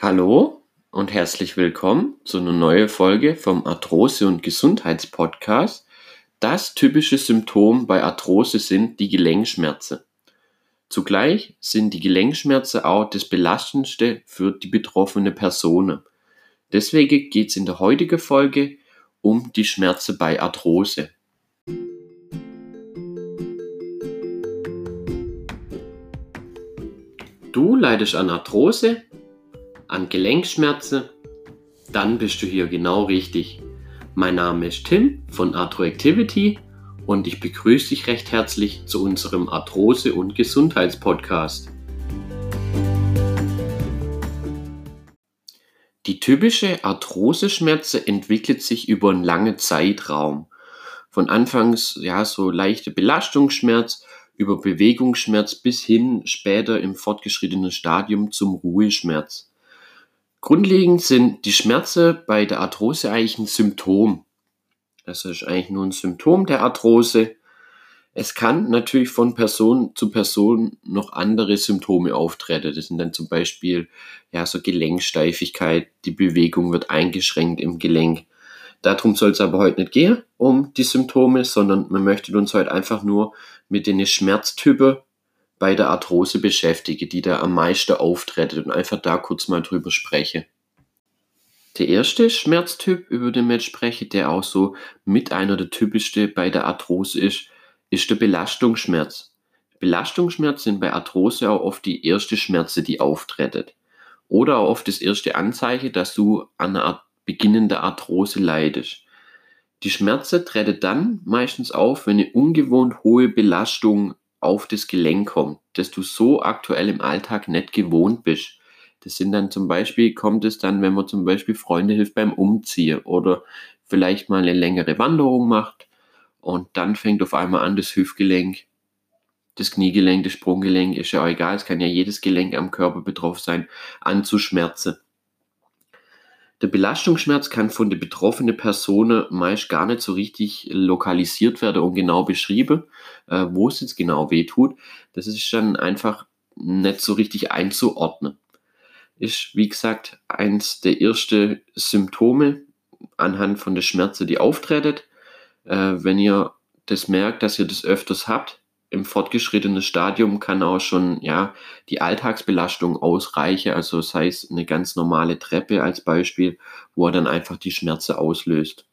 Hallo und herzlich willkommen zu einer neuen Folge vom Arthrose- und Gesundheitspodcast. Das typische Symptom bei Arthrose sind die Gelenkschmerzen. Zugleich sind die Gelenkschmerzen auch das Belastendste für die betroffene Person. Deswegen geht es in der heutigen Folge um die Schmerzen bei Arthrose. Du leidest an Arthrose, an Gelenkschmerzen, dann bist du hier genau richtig. Mein Name ist Tim von Arthroactivity und ich begrüße dich recht herzlich zu unserem Arthrose- und Gesundheitspodcast. Die typische Arthroseschmerze entwickelt sich über einen langen Zeitraum. Von anfangs ja so leichte Belastungsschmerz über Bewegungsschmerz bis hin später im fortgeschrittenen Stadium zum Ruheschmerz. Grundlegend sind die Schmerzen bei der Arthrose eigentlich ein Symptom. Das ist eigentlich nur ein Symptom der Arthrose. Es kann natürlich von Person zu Person noch andere Symptome auftreten. Das sind dann zum Beispiel ja so Gelenksteifigkeit, die Bewegung wird eingeschränkt im Gelenk. Darum soll es aber heute nicht gehen, um die Symptome, sondern man möchte uns heute einfach nur mit den Schmerztypen bei der Arthrose beschäftige, die da am meisten auftreten und einfach da kurz mal drüber spreche. Der erste Schmerztyp, über den wir jetzt sprechen, der auch so mit einer der typischsten bei der Arthrose ist, ist der Belastungsschmerz. Belastungsschmerz sind bei Arthrose auch oft die erste Schmerze, die auftreten. Oder auch oft das erste Anzeichen, dass du an einer beginnenden Arthrose leidest. Die Schmerze treten dann meistens auf, wenn eine ungewohnt hohe Belastung auf das Gelenk kommt, das du so aktuell im Alltag nicht gewohnt bist. Das sind dann zum Beispiel, kommt es dann, wenn man zum Beispiel Freunde hilft beim Umziehen oder vielleicht mal eine längere Wanderung macht und dann fängt auf einmal an, das Hüftgelenk, das Kniegelenk, das Sprunggelenk, ist ja auch egal, es kann ja jedes Gelenk am Körper betroffen sein, an zu schmerzen. Der Belastungsschmerz kann von der betroffenen Person meist gar nicht so richtig lokalisiert werden und genau beschrieben, äh, wo es jetzt genau weh tut. Das ist dann einfach nicht so richtig einzuordnen. Ist, wie gesagt, eins der ersten Symptome anhand von der Schmerzen, die auftretet. Äh, wenn ihr das merkt, dass ihr das öfters habt, im fortgeschrittenen Stadium kann auch schon ja die Alltagsbelastung ausreichen, also sei es eine ganz normale Treppe als Beispiel, wo er dann einfach die Schmerze auslöst.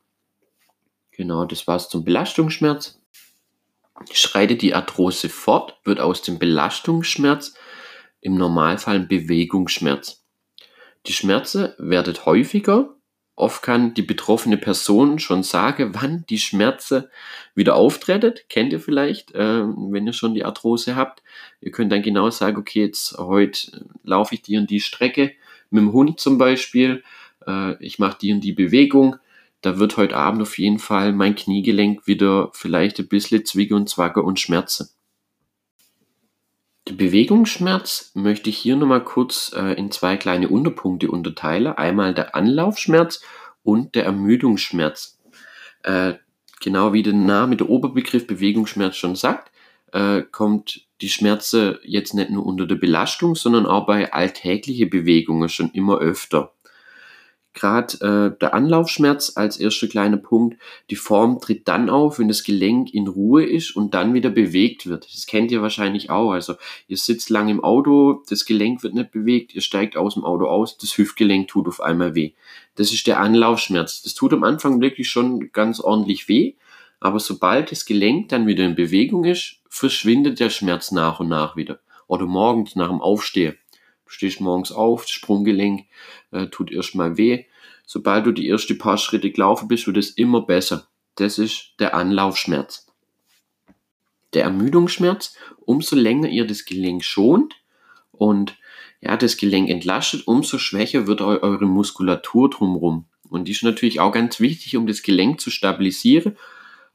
Genau, das war's zum Belastungsschmerz. Schreitet die Arthrose fort, wird aus dem Belastungsschmerz im Normalfall ein Bewegungsschmerz. Die Schmerze werden häufiger Oft kann die betroffene Person schon sagen, wann die Schmerze wieder auftretet. Kennt ihr vielleicht, äh, wenn ihr schon die Arthrose habt. Ihr könnt dann genau sagen, okay, jetzt heute laufe ich die und die Strecke mit dem Hund zum Beispiel. Äh, ich mache die und die Bewegung. Da wird heute Abend auf jeden Fall mein Kniegelenk wieder vielleicht ein bisschen zwicke und zwacke und schmerze. Den Bewegungsschmerz möchte ich hier nochmal kurz äh, in zwei kleine Unterpunkte unterteilen. Einmal der Anlaufschmerz und der Ermüdungsschmerz. Äh, genau wie der Name, der Oberbegriff Bewegungsschmerz schon sagt, äh, kommt die Schmerze jetzt nicht nur unter der Belastung, sondern auch bei alltäglichen Bewegungen schon immer öfter gerade äh, der Anlaufschmerz als erster kleiner Punkt. Die Form tritt dann auf, wenn das Gelenk in Ruhe ist und dann wieder bewegt wird. Das kennt ihr wahrscheinlich auch. Also ihr sitzt lang im Auto, das Gelenk wird nicht bewegt, ihr steigt aus dem Auto aus, das Hüftgelenk tut auf einmal weh. Das ist der Anlaufschmerz. Das tut am Anfang wirklich schon ganz ordentlich weh, aber sobald das Gelenk dann wieder in Bewegung ist, verschwindet der Schmerz nach und nach wieder. Oder morgens nach dem Aufstehen stehst morgens auf, das Sprunggelenk äh, tut erstmal weh. Sobald du die ersten paar Schritte gelaufen bist, wird es immer besser. Das ist der Anlaufschmerz. Der Ermüdungsschmerz, umso länger ihr das Gelenk schont und ja, das Gelenk entlastet, umso schwächer wird eu eure Muskulatur drumherum. Und die ist natürlich auch ganz wichtig, um das Gelenk zu stabilisieren.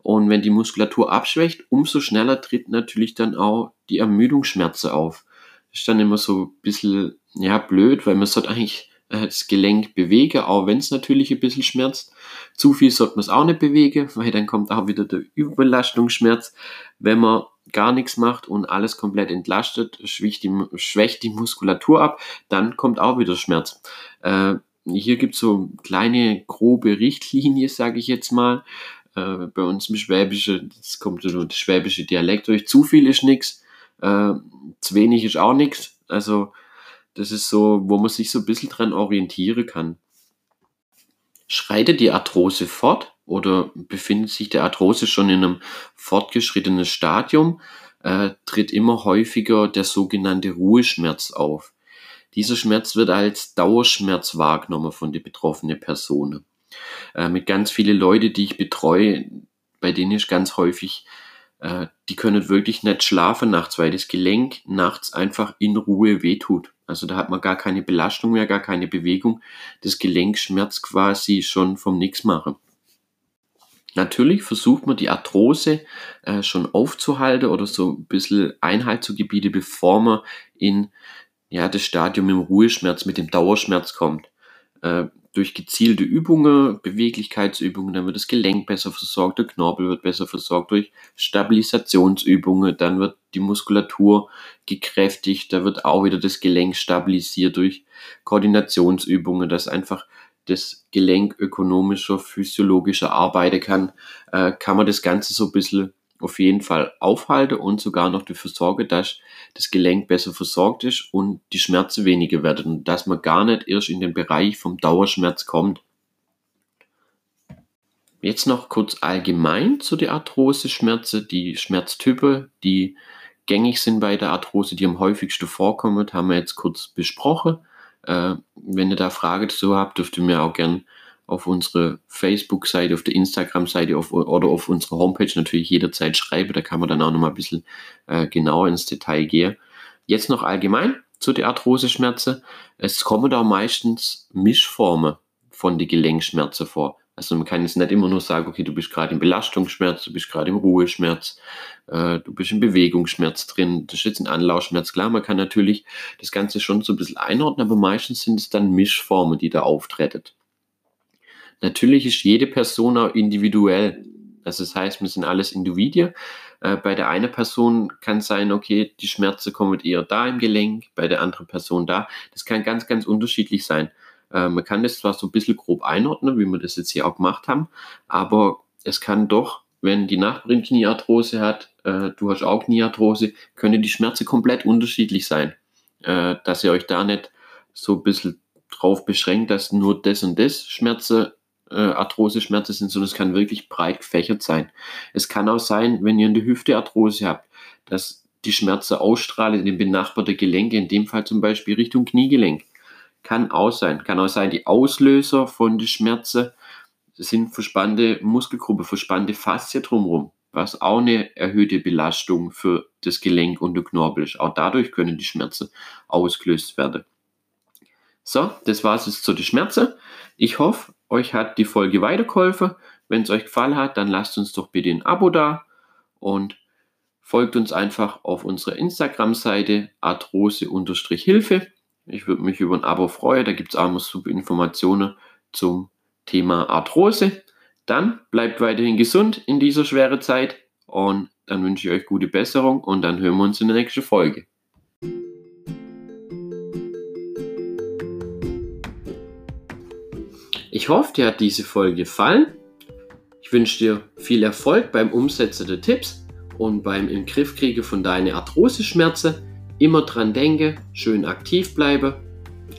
Und wenn die Muskulatur abschwächt, umso schneller tritt natürlich dann auch die Ermüdungsschmerze auf ist dann immer so ein bisschen, ja, blöd, weil man sollte eigentlich äh, das Gelenk bewege, auch wenn es natürlich ein bisschen schmerzt. Zu viel sollte man es auch nicht bewegen, weil dann kommt auch wieder der Überbelastungsschmerz. Wenn man gar nichts macht und alles komplett entlastet, schwächt die, schwächt die Muskulatur ab, dann kommt auch wieder Schmerz. Äh, hier gibt es so kleine grobe Richtlinie, sage ich jetzt mal. Äh, bei uns im Schwäbischen, das kommt so der schwäbische Dialekt durch. Zu viel ist nichts, äh, zu wenig ist auch nichts. Also das ist so, wo man sich so ein bisschen dran orientieren kann. Schreitet die Arthrose fort oder befindet sich der Arthrose schon in einem fortgeschrittenen Stadium, äh, tritt immer häufiger der sogenannte Ruheschmerz auf. Dieser Schmerz wird als Dauerschmerz wahrgenommen von der betroffenen Person. Äh, mit ganz vielen Leuten, die ich betreue, bei denen ist ganz häufig, äh, die können wirklich nicht schlafen nachts, weil das Gelenk nachts einfach in Ruhe wehtut. Also da hat man gar keine Belastung mehr, gar keine Bewegung. Das Gelenk schmerzt quasi schon vom Nixmachen. Natürlich versucht man die Arthrose äh, schon aufzuhalten oder so ein bisschen Einhalt zu gebieten, bevor man in ja, das Stadium im Ruheschmerz mit dem Dauerschmerz kommt. Äh, durch gezielte Übungen, Beweglichkeitsübungen, dann wird das Gelenk besser versorgt, der Knorpel wird besser versorgt durch Stabilisationsübungen, dann wird die Muskulatur gekräftigt, da wird auch wieder das Gelenk stabilisiert durch Koordinationsübungen, dass einfach das Gelenk ökonomischer, physiologischer arbeiten kann, äh, kann man das Ganze so ein bisschen auf jeden Fall aufhalte und sogar noch dafür sorge, dass das Gelenk besser versorgt ist und die Schmerzen weniger werden und dass man gar nicht erst in den Bereich vom Dauerschmerz kommt. Jetzt noch kurz allgemein zu der Arthrose-Schmerze, die Schmerztypen, die gängig sind bei der Arthrose, die am häufigsten vorkommen, haben wir jetzt kurz besprochen. Äh, wenn ihr da Fragen dazu habt, dürft ihr mir auch gerne auf unsere Facebook-Seite, auf der Instagram-Seite oder auf unsere Homepage natürlich jederzeit schreiben. Da kann man dann auch noch mal ein bisschen äh, genauer ins Detail gehen. Jetzt noch allgemein zu den Arthrose-Schmerzen. Es kommen da meistens Mischformen von den Gelenkschmerzen vor. Also man kann jetzt nicht immer nur sagen, okay, du bist gerade im Belastungsschmerz, du bist gerade im Ruheschmerz, äh, du bist im Bewegungsschmerz drin, das ist jetzt ein Anlaufschmerz. Klar, man kann natürlich das Ganze schon so ein bisschen einordnen, aber meistens sind es dann Mischformen, die da auftreten. Natürlich ist jede Person auch individuell. Also das heißt, wir sind alles Individuen. Äh, bei der einen Person kann sein, okay, die Schmerzen kommen eher da im Gelenk, bei der anderen Person da. Das kann ganz, ganz unterschiedlich sein. Äh, man kann das zwar so ein bisschen grob einordnen, wie wir das jetzt hier auch gemacht haben, aber es kann doch, wenn die Nachbarin Kniearthrose hat, äh, du hast auch Kniearthrose, können die Schmerzen komplett unterschiedlich sein. Äh, dass ihr euch da nicht so ein bisschen drauf beschränkt, dass nur das und das Schmerzen äh, Arthrose-Schmerzen sind, sondern es kann wirklich breit gefächert sein. Es kann auch sein, wenn ihr in der Hüfte Arthrose habt, dass die Schmerzen ausstrahlen in den benachbarten Gelenke, in dem Fall zum Beispiel Richtung Kniegelenk. Kann auch sein. Kann auch sein, die Auslöser von den Schmerzen sind verspannte Muskelgruppe, verspannte Faszie drumherum, was auch eine erhöhte Belastung für das Gelenk und den Knorpel ist. Auch dadurch können die Schmerzen ausgelöst werden. So, das war es jetzt zu den Schmerzen. Ich hoffe, euch hat die Folge weitergeholfen. Wenn es euch gefallen hat, dann lasst uns doch bitte ein Abo da und folgt uns einfach auf unserer Instagram-Seite arthrose-hilfe. Ich würde mich über ein Abo freuen. Da gibt es auch noch super Informationen zum Thema Arthrose. Dann bleibt weiterhin gesund in dieser schweren Zeit und dann wünsche ich euch gute Besserung und dann hören wir uns in der nächsten Folge. Hoffe, dir hat diese Folge gefallen. Ich wünsche dir viel Erfolg beim Umsetzen der Tipps und beim im von deinen Arthrose-Schmerzen. Immer dran denke, schön aktiv bleibe.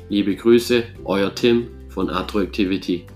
Liebe Grüße, euer Tim von Arthroactivity.